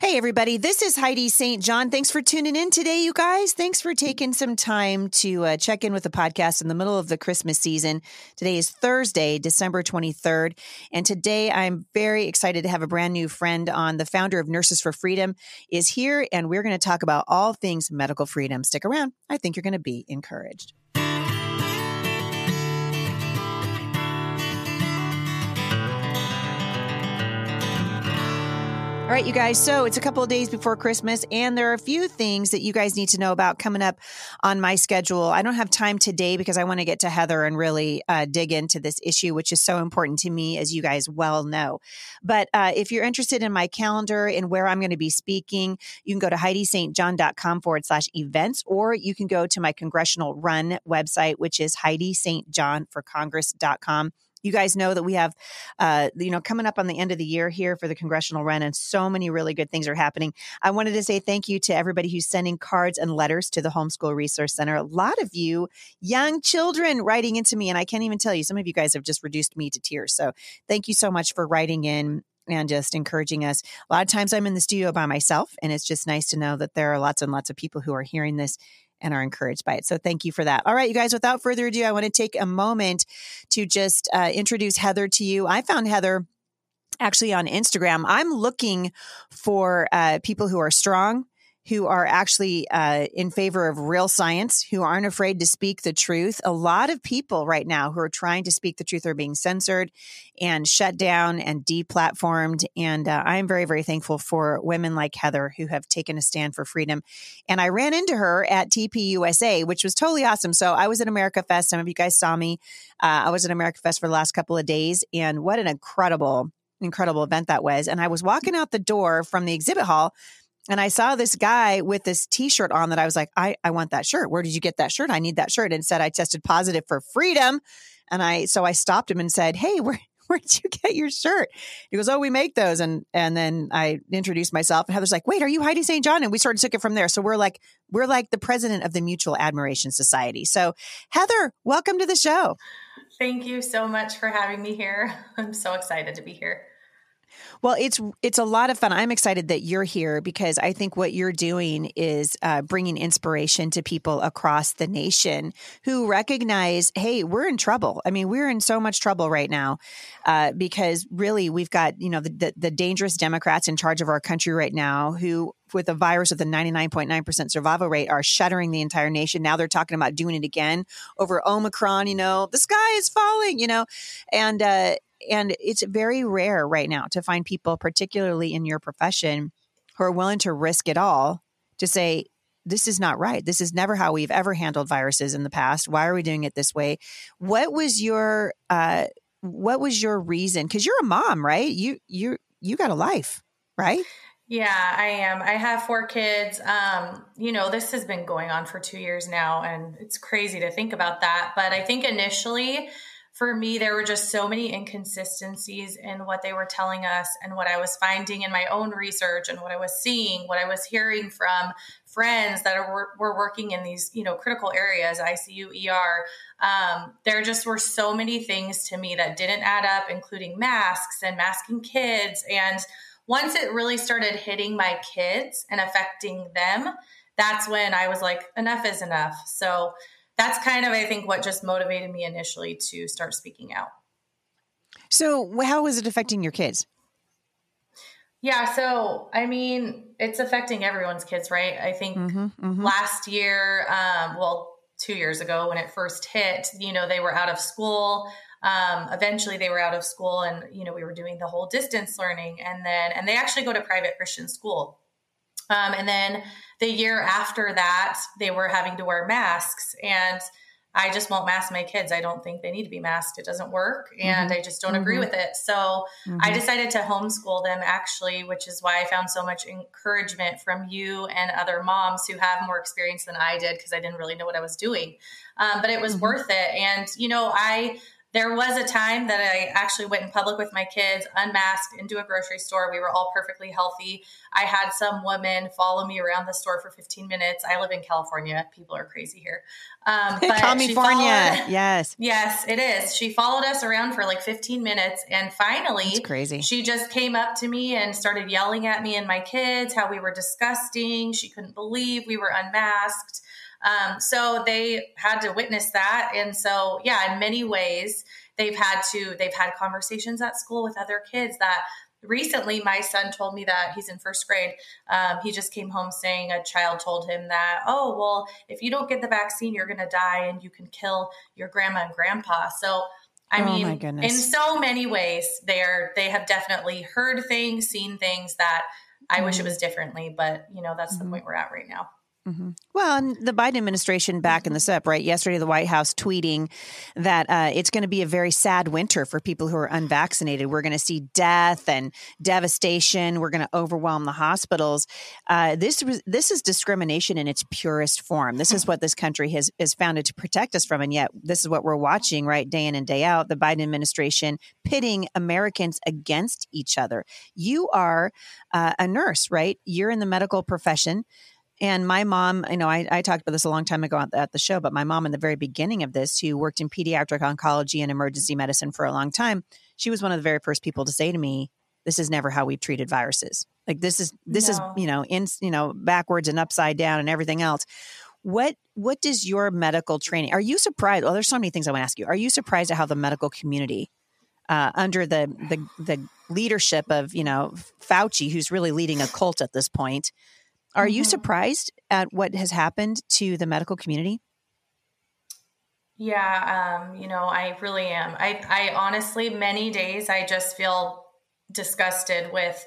Hey, everybody. This is Heidi St. John. Thanks for tuning in today, you guys. Thanks for taking some time to uh, check in with the podcast in the middle of the Christmas season. Today is Thursday, December 23rd. And today I'm very excited to have a brand new friend on. The founder of Nurses for Freedom is here, and we're going to talk about all things medical freedom. Stick around. I think you're going to be encouraged. All right, you guys. So it's a couple of days before Christmas, and there are a few things that you guys need to know about coming up on my schedule. I don't have time today because I want to get to Heather and really uh, dig into this issue, which is so important to me, as you guys well know. But uh, if you're interested in my calendar and where I'm going to be speaking, you can go to HeidiSt.John.com forward slash events, or you can go to my congressional run website, which is HeidiSt.JohnForCongress.com you guys know that we have, uh, you know, coming up on the end of the year here for the congressional run, and so many really good things are happening. I wanted to say thank you to everybody who's sending cards and letters to the Homeschool Resource Center. A lot of you young children writing into me, and I can't even tell you, some of you guys have just reduced me to tears. So thank you so much for writing in and just encouraging us. A lot of times I'm in the studio by myself, and it's just nice to know that there are lots and lots of people who are hearing this and are encouraged by it. So thank you for that. All right, you guys, without further ado, I want to take a moment to just uh, introduce Heather to you. I found Heather actually on Instagram. I'm looking for uh, people who are strong who are actually uh, in favor of real science, who aren't afraid to speak the truth. A lot of people right now who are trying to speak the truth are being censored and shut down and deplatformed. And uh, I am very, very thankful for women like Heather who have taken a stand for freedom. And I ran into her at TPUSA, which was totally awesome. So I was at America Fest. Some of you guys saw me. Uh, I was at America Fest for the last couple of days. And what an incredible, incredible event that was. And I was walking out the door from the exhibit hall and I saw this guy with this t-shirt on that I was like, I, I want that shirt. Where did you get that shirt? I need that shirt. And said I tested positive for freedom. And I so I stopped him and said, Hey, where where did you get your shirt? He goes, Oh, we make those. And and then I introduced myself and Heather's like, Wait, are you Heidi St. John? And we sort of took it from there. So we're like, we're like the president of the Mutual Admiration Society. So Heather, welcome to the show. Thank you so much for having me here. I'm so excited to be here. Well, it's it's a lot of fun. I'm excited that you're here because I think what you're doing is uh, bringing inspiration to people across the nation who recognize, hey, we're in trouble. I mean, we're in so much trouble right now uh, because really we've got you know the, the, the dangerous Democrats in charge of our country right now who with a virus with a 99.9% survival rate are shuttering the entire nation. Now they're talking about doing it again over Omicron, you know, the sky is falling, you know, and, uh, and it's very rare right now to find people, particularly in your profession, who are willing to risk it all to say, this is not right. This is never how we've ever handled viruses in the past. Why are we doing it this way? What was your uh, what was your reason? Because you're a mom, right? You you you got a life, right? Yeah, I am. I have four kids. Um, you know, this has been going on for two years now, and it's crazy to think about that. But I think initially for me, there were just so many inconsistencies in what they were telling us and what I was finding in my own research and what I was seeing, what I was hearing from friends that are, were working in these, you know, critical areas, ICU, ER. Um, there just were so many things to me that didn't add up, including masks and masking kids. And once it really started hitting my kids and affecting them, that's when I was like, enough is enough. So, that's kind of, I think, what just motivated me initially to start speaking out. So, how is it affecting your kids? Yeah, so I mean, it's affecting everyone's kids, right? I think mm-hmm, mm-hmm. last year, um, well, two years ago when it first hit, you know, they were out of school. Um, eventually, they were out of school, and you know, we were doing the whole distance learning, and then and they actually go to private Christian school. Um, and then the year after that, they were having to wear masks. And I just won't mask my kids. I don't think they need to be masked. It doesn't work. And mm-hmm. I just don't mm-hmm. agree with it. So mm-hmm. I decided to homeschool them actually, which is why I found so much encouragement from you and other moms who have more experience than I did because I didn't really know what I was doing. Um, but it was mm-hmm. worth it. And, you know, I, there was a time that I actually went in public with my kids, unmasked into a grocery store. We were all perfectly healthy. I had some woman follow me around the store for 15 minutes. I live in California. People are crazy here. Um, but California, followed, yes, yes, it is. She followed us around for like 15 minutes, and finally, That's crazy. She just came up to me and started yelling at me and my kids how we were disgusting. She couldn't believe we were unmasked. Um, so they had to witness that. And so, yeah, in many ways, they've had to, they've had conversations at school with other kids that recently my son told me that he's in first grade um, he just came home saying a child told him that oh well if you don't get the vaccine you're going to die and you can kill your grandma and grandpa so i oh mean in so many ways they're they have definitely heard things seen things that i mm-hmm. wish it mm-hmm. was differently but you know that's mm-hmm. the point we're at right now Mm-hmm. Well, and the Biden administration backing this up, right? Yesterday, the White House tweeting that uh, it's going to be a very sad winter for people who are unvaccinated. We're going to see death and devastation. We're going to overwhelm the hospitals. Uh, this this is discrimination in its purest form. This is what this country has is founded to protect us from, and yet this is what we're watching, right, day in and day out. The Biden administration pitting Americans against each other. You are uh, a nurse, right? You're in the medical profession. And my mom, you know, I, I, talked about this a long time ago at the show, but my mom in the very beginning of this, who worked in pediatric oncology and emergency medicine for a long time, she was one of the very first people to say to me, "This is never how we've treated viruses. Like this is this no. is you know in you know backwards and upside down and everything else." What what does your medical training? Are you surprised? Well, there's so many things I want to ask you. Are you surprised at how the medical community, uh, under the the the leadership of you know Fauci, who's really leading a cult at this point? Are mm-hmm. you surprised at what has happened to the medical community? Yeah, um, you know, I really am. I, I honestly, many days, I just feel disgusted with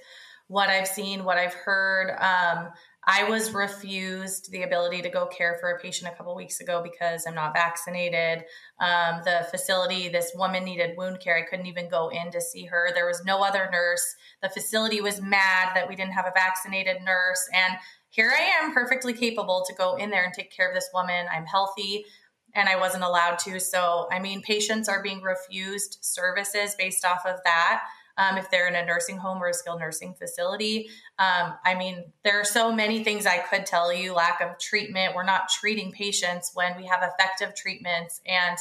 what I've seen, what I've heard. Um, I was refused the ability to go care for a patient a couple weeks ago because I'm not vaccinated. Um, the facility, this woman needed wound care. I couldn't even go in to see her. There was no other nurse. The facility was mad that we didn't have a vaccinated nurse. And here I am, perfectly capable to go in there and take care of this woman. I'm healthy and I wasn't allowed to. So, I mean, patients are being refused services based off of that um, if they're in a nursing home or a skilled nursing facility. Um, I mean, there are so many things I could tell you lack of treatment. We're not treating patients when we have effective treatments. And,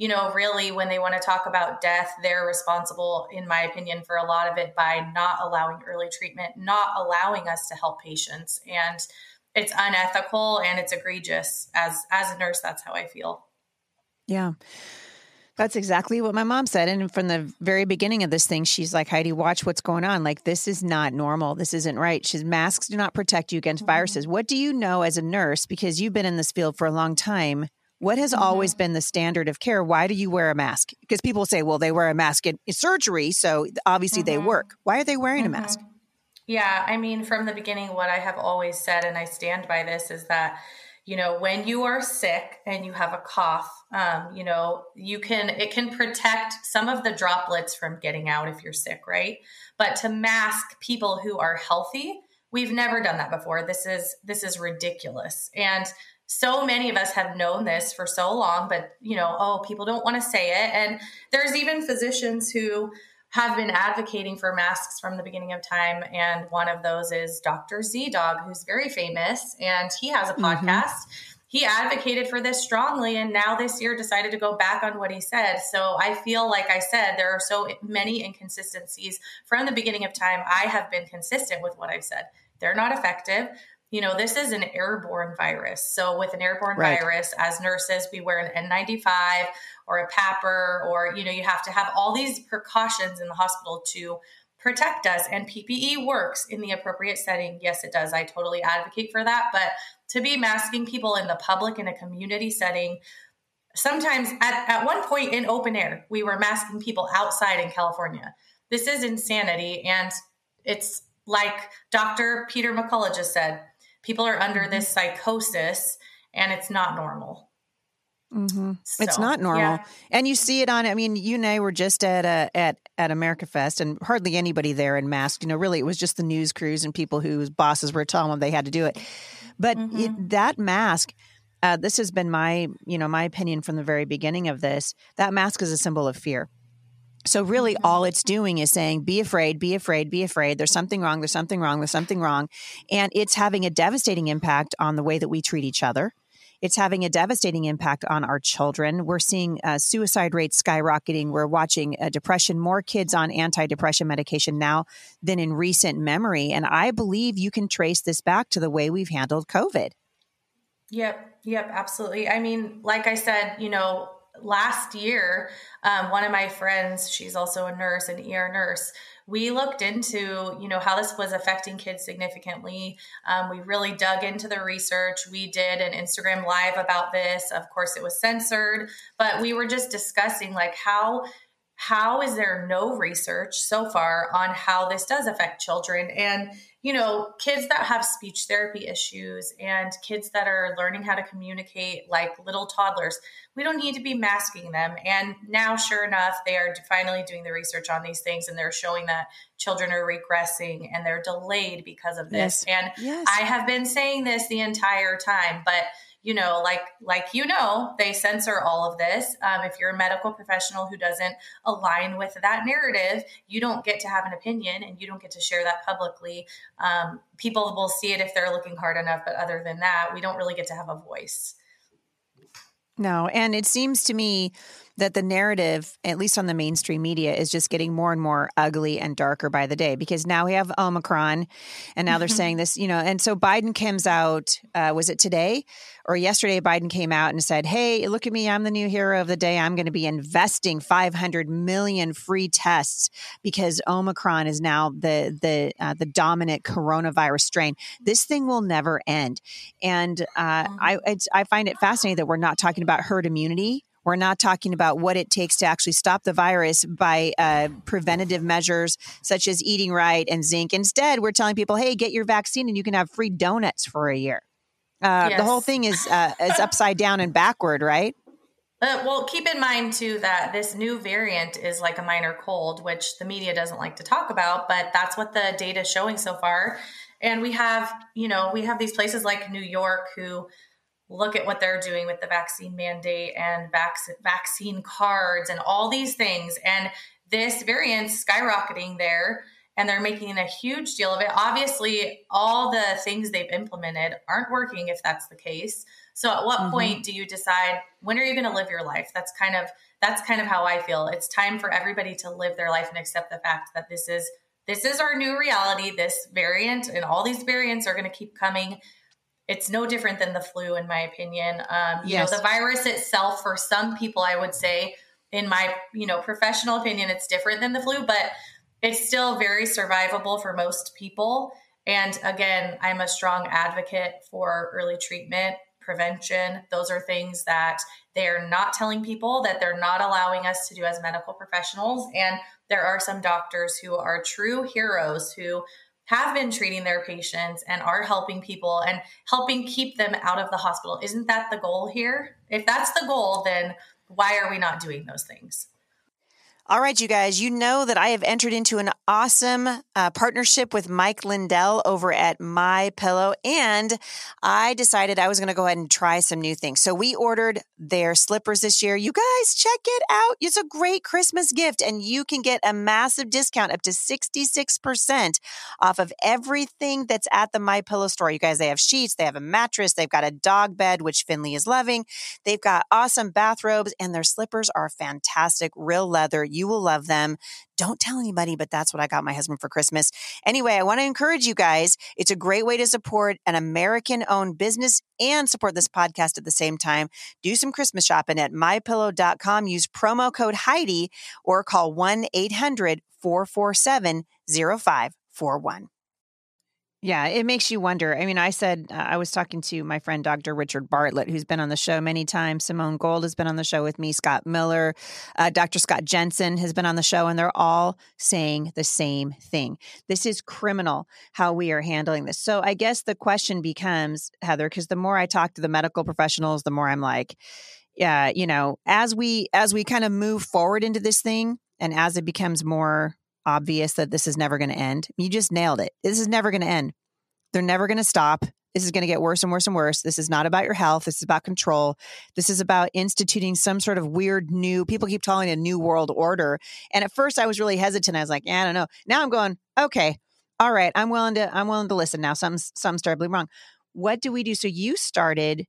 you know, really, when they want to talk about death, they're responsible, in my opinion, for a lot of it by not allowing early treatment, not allowing us to help patients. And it's unethical and it's egregious. As as a nurse, that's how I feel. Yeah. That's exactly what my mom said. And from the very beginning of this thing, she's like, Heidi, watch what's going on. Like, this is not normal. This isn't right. She's masks do not protect you against mm-hmm. viruses. What do you know as a nurse? Because you've been in this field for a long time. What has mm-hmm. always been the standard of care? Why do you wear a mask? Because people say, well, they wear a mask in, surgery. So obviously mm-hmm. they work. Why are they wearing a mask? Mm-hmm. Yeah. I mean, from the beginning, what I have always said, and I stand by this, is that you know when you are sick and you have a cough um, you know you can it can protect some of the droplets from getting out if you're sick right but to mask people who are healthy we've never done that before this is this is ridiculous and so many of us have known this for so long but you know oh people don't want to say it and there's even physicians who have been advocating for masks from the beginning of time. And one of those is Dr. ZDogg, who's very famous, and he has a mm-hmm. podcast. Mm-hmm. He advocated for this strongly, and now this year decided to go back on what he said. So I feel like I said, there are so many inconsistencies. From the beginning of time, I have been consistent with what I've said. They're not effective you know, this is an airborne virus. So, with an airborne right. virus, as nurses, we wear an N95 or a PAPR, or, you know, you have to have all these precautions in the hospital to protect us. And PPE works in the appropriate setting. Yes, it does. I totally advocate for that. But to be masking people in the public in a community setting, sometimes at, at one point in open air, we were masking people outside in California. This is insanity. And it's like Dr. Peter McCullough just said people are under this mm-hmm. psychosis and it's not normal. Mm-hmm. So, it's not normal, yeah. and you see it on. I mean, you and I were just at a, at at America Fest, and hardly anybody there in masks. You know, really, it was just the news crews and people whose bosses were telling them they had to do it. But mm-hmm. it, that mask, uh, this has been my, you know, my opinion from the very beginning of this. That mask is a symbol of fear. So really mm-hmm. all it's doing is saying be afraid, be afraid, be afraid. There's something wrong, there's something wrong, there's something wrong. And it's having a devastating impact on the way that we treat each other. It's having a devastating impact on our children. We're seeing uh, suicide rates skyrocketing. We're watching uh, depression, more kids on antidepressant medication now than in recent memory. And I believe you can trace this back to the way we've handled COVID. Yep, yep, absolutely. I mean, like I said, you know, last year, um, one of my friends, she's also a nurse, an ER nurse, we looked into you know how this was affecting kids significantly. Um, we really dug into the research. We did an instagram live about this. Of course it was censored but we were just discussing like how how is there no research so far on how this does affect children and you know kids that have speech therapy issues and kids that are learning how to communicate like little toddlers we don't need to be masking them and now sure enough they are finally doing the research on these things and they're showing that children are regressing and they're delayed because of this yes. and yes. i have been saying this the entire time but you know, like like you know, they censor all of this. Um, if you're a medical professional who doesn't align with that narrative, you don't get to have an opinion and you don't get to share that publicly. Um, people will see it if they're looking hard enough, but other than that, we don't really get to have a voice. No, and it seems to me that the narrative, at least on the mainstream media, is just getting more and more ugly and darker by the day because now we have Omicron and now they're mm-hmm. saying this, you know, and so Biden comes out, uh, was it today or yesterday? Biden came out and said, Hey, look at me. I'm the new hero of the day. I'm going to be investing 500 million free tests because Omicron is now the, the, uh, the dominant coronavirus strain. This thing will never end. And uh, mm-hmm. I, I find it fascinating that we're not talking about herd immunity we're not talking about what it takes to actually stop the virus by uh, preventative measures such as eating right and zinc. Instead, we're telling people, hey, get your vaccine and you can have free donuts for a year. Uh, yes. The whole thing is uh, is upside down and backward, right? Uh, well, keep in mind too that this new variant is like a minor cold, which the media doesn't like to talk about, but that's what the data is showing so far. And we have, you know, we have these places like New York who look at what they're doing with the vaccine mandate and vac- vaccine cards and all these things. And this variant skyrocketing there and they're making a huge deal of it. Obviously, all the things they've implemented aren't working if that's the case. So at what mm-hmm. point do you decide when are you going to live your life? That's kind of that's kind of how I feel. It's time for everybody to live their life and accept the fact that this is this is our new reality. This variant and all these variants are going to keep coming it's no different than the flu, in my opinion. Um, you yes. know, the virus itself, for some people, I would say, in my you know professional opinion, it's different than the flu, but it's still very survivable for most people. And again, I'm a strong advocate for early treatment, prevention. Those are things that they're not telling people that they're not allowing us to do as medical professionals. And there are some doctors who are true heroes who have been treating their patients and are helping people and helping keep them out of the hospital. Isn't that the goal here? If that's the goal, then why are we not doing those things? All right, you guys, you know that I have entered into an awesome uh, partnership with Mike Lindell over at My Pillow, and I decided I was going to go ahead and try some new things. So we ordered their slippers this year. You guys, check it out. It's a great Christmas gift, and you can get a massive discount up to 66% off of everything that's at the My Pillow store. You guys, they have sheets, they have a mattress, they've got a dog bed, which Finley is loving. They've got awesome bathrobes, and their slippers are fantastic, real leather. You will love them. Don't tell anybody, but that's what I got my husband for Christmas. Anyway, I want to encourage you guys. It's a great way to support an American owned business and support this podcast at the same time. Do some Christmas shopping at mypillow.com. Use promo code Heidi or call 1 800 447 0541. Yeah, it makes you wonder. I mean, I said, uh, I was talking to my friend Dr. Richard Bartlett, who's been on the show many times. Simone Gold has been on the show with me. Scott Miller, uh, Dr. Scott Jensen has been on the show, and they're all saying the same thing. This is criminal how we are handling this. So I guess the question becomes, Heather, because the more I talk to the medical professionals, the more I'm like, yeah, you know, as we as we kind of move forward into this thing, and as it becomes more obvious that this is never going to end. You just nailed it. This is never going to end. They're never going to stop. this is going to get worse and worse and worse. This is not about your health. This is about control. This is about instituting some sort of weird new, people keep calling it a new world order. And at first I was really hesitant. I was like, yeah, I don't know. Now I'm going, okay, all right, I'm willing to, I'm willing to listen now. Some, some started wrong. What do we do? So you started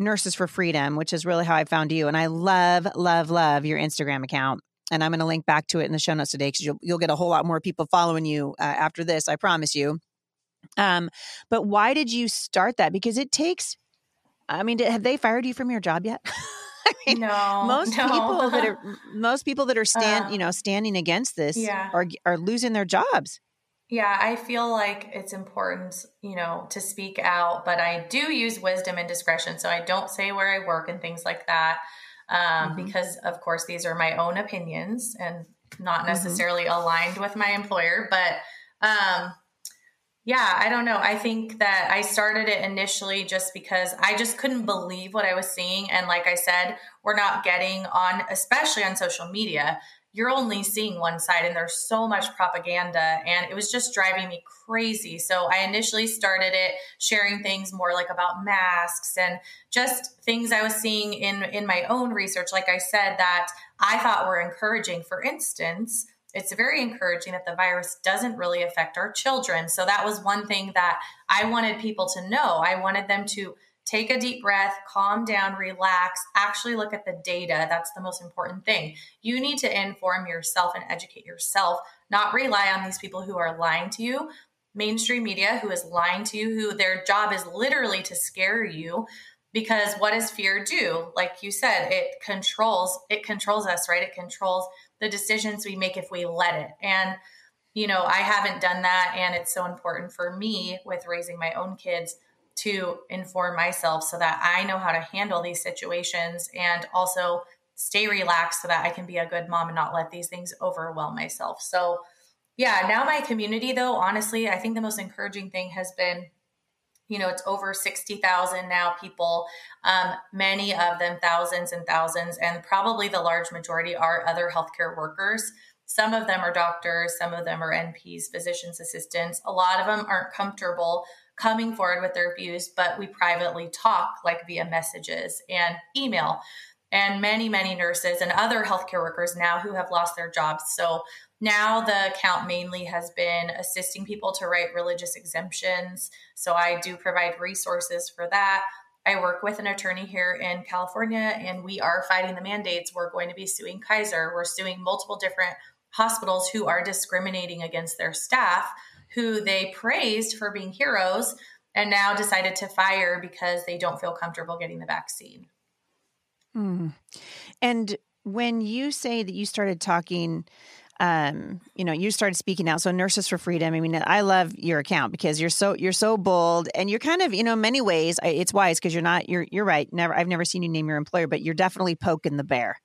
Nurses for Freedom, which is really how I found you. And I love, love, love your Instagram account. And I'm going to link back to it in the show notes today because you'll, you'll get a whole lot more people following you uh, after this. I promise you. Um, but why did you start that? Because it takes, I mean, have they fired you from your job yet? I mean, no, most no. people that are most people that are stand, uh, you know, standing against this yeah. are are losing their jobs. Yeah, I feel like it's important, you know, to speak out, but I do use wisdom and discretion. So I don't say where I work and things like that, um, mm-hmm. because of course these are my own opinions and not mm-hmm. necessarily mm-hmm. aligned with my employer. But um, yeah, I don't know. I think that I started it initially just because I just couldn't believe what I was seeing. And like I said, we're not getting on, especially on social media, you're only seeing one side and there's so much propaganda. And it was just driving me crazy. So I initially started it sharing things more like about masks and just things I was seeing in, in my own research, like I said, that I thought were encouraging. For instance, it's very encouraging that the virus doesn't really affect our children. So that was one thing that I wanted people to know. I wanted them to take a deep breath, calm down, relax, actually look at the data. That's the most important thing. You need to inform yourself and educate yourself, not rely on these people who are lying to you. Mainstream media who is lying to you, who their job is literally to scare you because what does fear do like you said it controls it controls us right it controls the decisions we make if we let it. And, you know, I haven't done that. And it's so important for me with raising my own kids to inform myself so that I know how to handle these situations and also stay relaxed so that I can be a good mom and not let these things overwhelm myself. So, yeah, now my community, though, honestly, I think the most encouraging thing has been you know it's over 60,000 now people. Um, many of them thousands and thousands and probably the large majority are other healthcare workers. Some of them are doctors some of them are nps physicians assistants. A lot of them aren't comfortable coming forward with their views but we privately talk like via messages and email and many many nurses and other healthcare workers now who have lost their jobs so now the account mainly has been assisting people to write religious exemptions. So I do provide resources for that. I work with an attorney here in California and we are fighting the mandates. We're going to be suing Kaiser. We're suing multiple different hospitals who are discriminating against their staff, who they praised for being heroes and now decided to fire because they don't feel comfortable getting the vaccine. Hmm. And when you say that you started talking um, you know, you started speaking out. So Nurses for Freedom. I mean, I love your account because you're so you're so bold and you're kind of, you know, in many ways it's wise because you're not you're you're right. Never I've never seen you name your employer, but you're definitely poking the bear,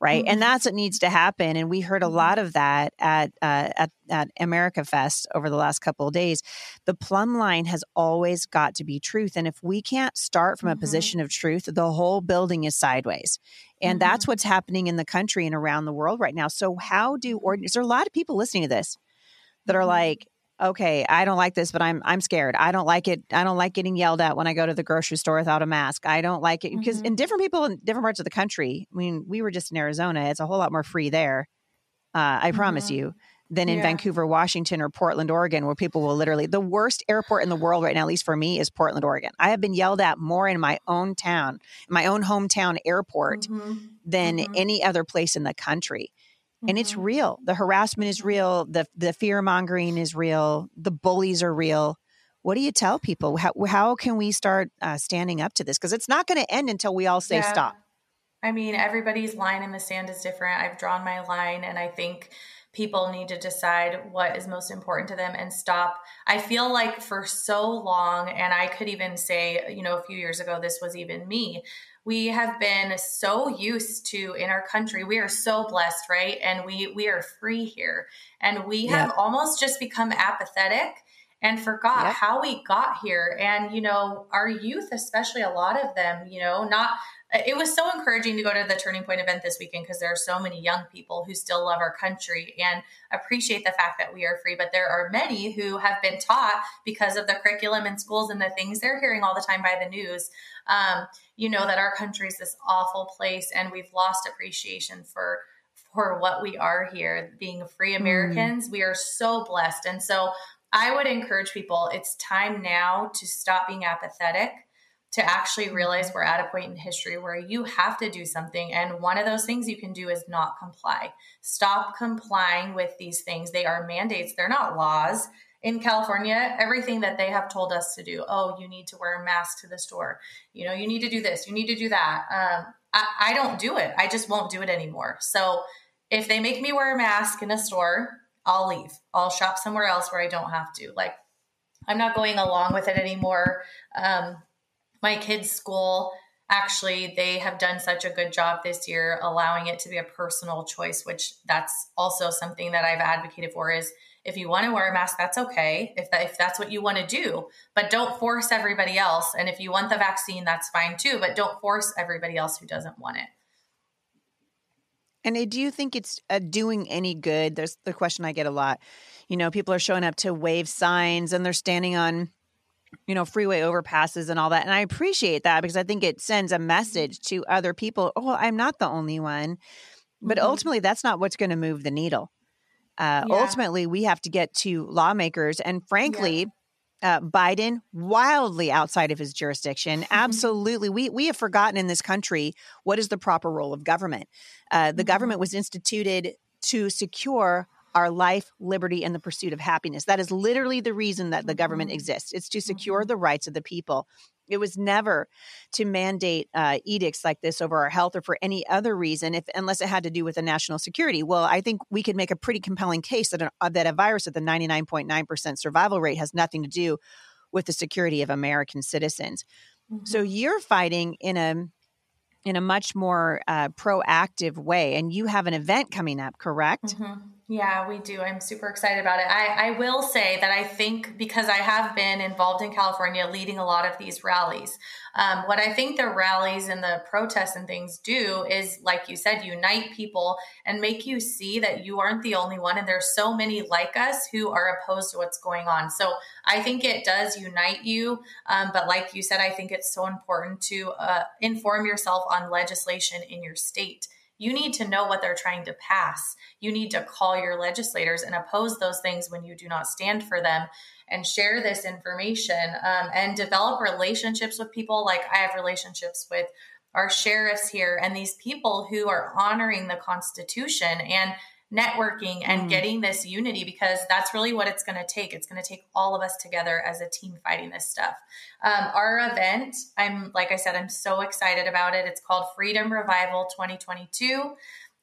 right? Mm-hmm. And that's what needs to happen. And we heard a mm-hmm. lot of that at uh, at at America Fest over the last couple of days. The plumb line has always got to be truth, and if we can't start from mm-hmm. a position of truth, the whole building is sideways. And mm-hmm. that's what's happening in the country and around the world right now. So, how do mm-hmm. ordinary? There are a lot of people listening to this that are mm-hmm. like, okay, I don't like this, but I'm I'm scared. I don't like it. I don't like getting yelled at when I go to the grocery store without a mask. I don't like it because mm-hmm. in different people in different parts of the country. I mean, we were just in Arizona. It's a whole lot more free there. Uh, I mm-hmm. promise you. Than in yeah. Vancouver, Washington, or Portland, Oregon, where people will literally the worst airport in the world right now, at least for me, is Portland, Oregon. I have been yelled at more in my own town, my own hometown airport, mm-hmm. than mm-hmm. any other place in the country and it's mm-hmm. real. The harassment is real. The the fear mongering is real. The bullies are real. What do you tell people? How how can we start uh, standing up to this? Because it's not going to end until we all say yeah. stop. I mean, everybody's line in the sand is different. I've drawn my line, and I think people need to decide what is most important to them and stop. I feel like for so long, and I could even say, you know, a few years ago, this was even me we have been so used to in our country. We are so blessed right? And we we are free here. And we have almost just become apathetic and forgot yep. how we got here. And you know our youth especially a lot of them you know not it was so encouraging to go to the Turning Point event this weekend because there are so many young people who still love our country and appreciate the fact that we are free. But there are many who have been taught because of the curriculum in schools and the things they're hearing all the time by the news. Um, you know that our country is this awful place, and we've lost appreciation for for what we are here, being free mm. Americans. Mm. We are so blessed, and so I would encourage people. It's time now to stop being apathetic to actually realize we're at a point in history where you have to do something. And one of those things you can do is not comply. Stop complying with these things. They are mandates, they're not laws. In California, everything that they have told us to do, oh, you need to wear a mask to the store. You know, you need to do this, you need to do that. Um, I, I don't do it. I just won't do it anymore. So if they make me wear a mask in a store, I'll leave. I'll shop somewhere else where I don't have to. Like, I'm not going along with it anymore. Um, my kids' school actually they have done such a good job this year allowing it to be a personal choice which that's also something that i've advocated for is if you want to wear a mask that's okay if, that, if that's what you want to do but don't force everybody else and if you want the vaccine that's fine too but don't force everybody else who doesn't want it. And do you think it's uh, doing any good? There's the question i get a lot. You know people are showing up to wave signs and they're standing on you know, freeway overpasses and all that. And I appreciate that because I think it sends a message to other people oh, I'm not the only one. But mm-hmm. ultimately, that's not what's going to move the needle. Uh, yeah. Ultimately, we have to get to lawmakers. And frankly, yeah. uh, Biden, wildly outside of his jurisdiction. Mm-hmm. Absolutely. We, we have forgotten in this country what is the proper role of government. Uh, the mm-hmm. government was instituted to secure our life, liberty, and the pursuit of happiness. That is literally the reason that the government mm-hmm. exists. It's to secure mm-hmm. the rights of the people. It was never to mandate uh, edicts like this over our health or for any other reason, if unless it had to do with the national security. Well, I think we could make a pretty compelling case that a, uh, that a virus at the ninety nine point nine percent survival rate has nothing to do with the security of American citizens. Mm-hmm. So you're fighting in a in a much more uh, proactive way, and you have an event coming up, correct? Mm-hmm. Yeah, we do. I'm super excited about it. I, I will say that I think because I have been involved in California leading a lot of these rallies, um, what I think the rallies and the protests and things do is, like you said, unite people and make you see that you aren't the only one. And there's so many like us who are opposed to what's going on. So I think it does unite you. Um, but like you said, I think it's so important to uh, inform yourself on legislation in your state you need to know what they're trying to pass. You need to call your legislators and oppose those things when you do not stand for them and share this information um, and develop relationships with people. Like I have relationships with our sheriffs here and these people who are honoring the Constitution and networking and mm. getting this unity because that's really what it's going to take. It's going to take all of us together as a team fighting this stuff. Um, our event, I'm like I said, I'm so excited about it. It's called Freedom Revival 2022.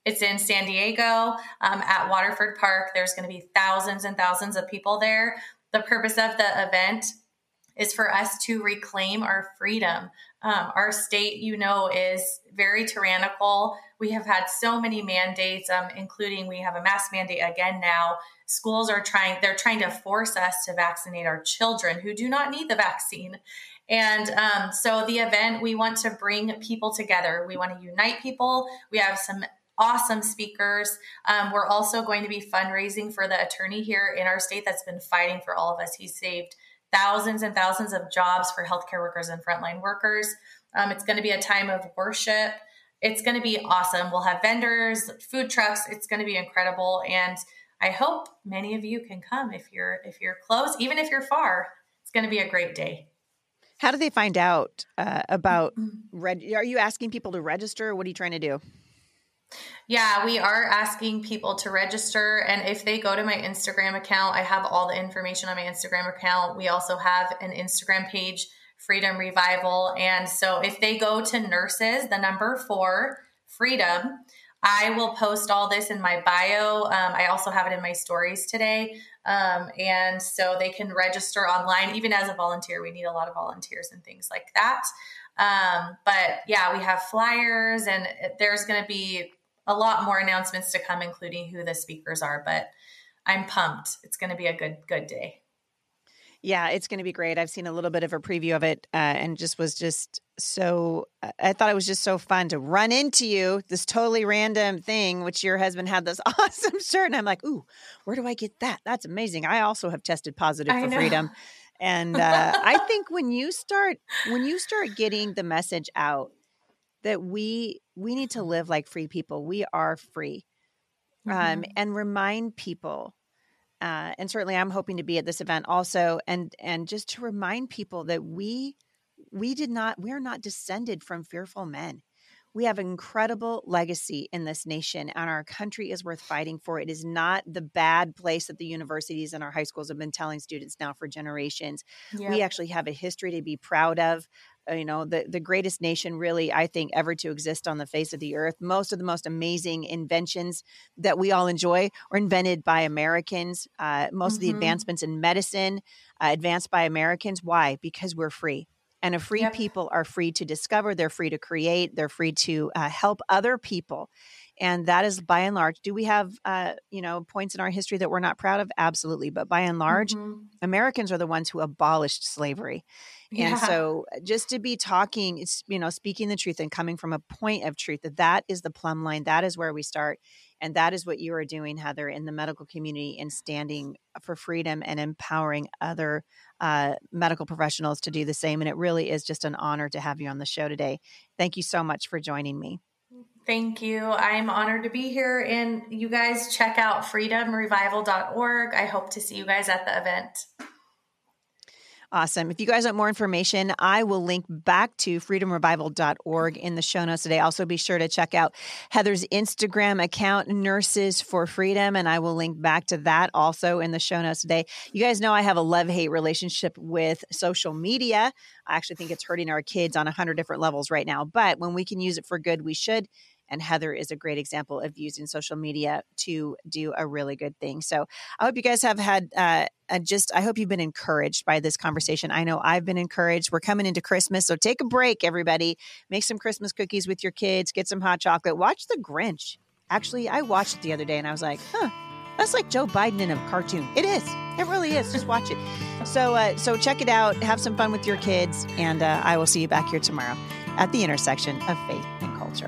It's in San Diego um, at Waterfront Park. There's going to be thousands and thousands of people there. The purpose of the event is for us to reclaim our freedom. Um, our state, you know, is very tyrannical. We have had so many mandates, um, including we have a mask mandate again now. Schools are trying, they're trying to force us to vaccinate our children who do not need the vaccine. And um, so the event, we want to bring people together. We want to unite people. We have some awesome speakers. Um, we're also going to be fundraising for the attorney here in our state that's been fighting for all of us. He saved thousands and thousands of jobs for healthcare workers and frontline workers. Um, it's going to be a time of worship. It's going to be awesome. We'll have vendors, food trucks. It's going to be incredible, and I hope many of you can come if you're if you're close, even if you're far. It's going to be a great day. How do they find out uh, about? Reg- are you asking people to register? What are you trying to do? Yeah, we are asking people to register. And if they go to my Instagram account, I have all the information on my Instagram account. We also have an Instagram page, Freedom Revival. And so if they go to nurses, the number four, Freedom, I will post all this in my bio. Um, I also have it in my stories today. Um, and so they can register online, even as a volunteer. We need a lot of volunteers and things like that. Um, but yeah, we have flyers, and there's going to be a lot more announcements to come, including who the speakers are. But I'm pumped. It's going to be a good good day. Yeah, it's going to be great. I've seen a little bit of a preview of it uh, and just was just so, I thought it was just so fun to run into you, this totally random thing, which your husband had this awesome shirt. And I'm like, ooh, where do I get that? That's amazing. I also have tested positive for freedom. And uh, I think when you start, when you start getting the message out that we, we need to live like free people, we are free. Um, mm-hmm. Um, and remind people uh, and certainly I'm hoping to be at this event also, and and just to remind people that we we did not we are not descended from fearful men. We have an incredible legacy in this nation, and our country is worth fighting for. It is not the bad place that the universities and our high schools have been telling students now for generations. Yeah. We actually have a history to be proud of. Uh, you know the the greatest nation really i think ever to exist on the face of the earth most of the most amazing inventions that we all enjoy were invented by americans uh, most mm-hmm. of the mm-hmm. advancements in medicine uh, advanced by americans why because we're free and a free yep. people are free to discover they're free to create they're free to uh, help other people and that is by and large do we have uh, you know points in our history that we're not proud of absolutely but by and large mm-hmm. americans are the ones who abolished slavery yeah. and so uh, just to be talking it's you know speaking the truth and coming from a point of truth that that is the plumb line that is where we start and that is what you are doing heather in the medical community and standing for freedom and empowering other uh, medical professionals to do the same and it really is just an honor to have you on the show today thank you so much for joining me Thank you. I'm honored to be here. And you guys check out freedomrevival.org. I hope to see you guys at the event. Awesome. If you guys want more information, I will link back to freedomrevival.org in the show notes today. Also, be sure to check out Heather's Instagram account, Nurses for Freedom, and I will link back to that also in the show notes today. You guys know I have a love hate relationship with social media. I actually think it's hurting our kids on a hundred different levels right now, but when we can use it for good, we should. And Heather is a great example of using social media to do a really good thing. So I hope you guys have had uh, just, I hope you've been encouraged by this conversation. I know I've been encouraged. We're coming into Christmas. So take a break, everybody. Make some Christmas cookies with your kids, get some hot chocolate, watch The Grinch. Actually, I watched it the other day and I was like, huh, that's like Joe Biden in a cartoon. It is. It really is. Just watch it. So, uh, so check it out. Have some fun with your kids, and uh, I will see you back here tomorrow at the intersection of faith and culture.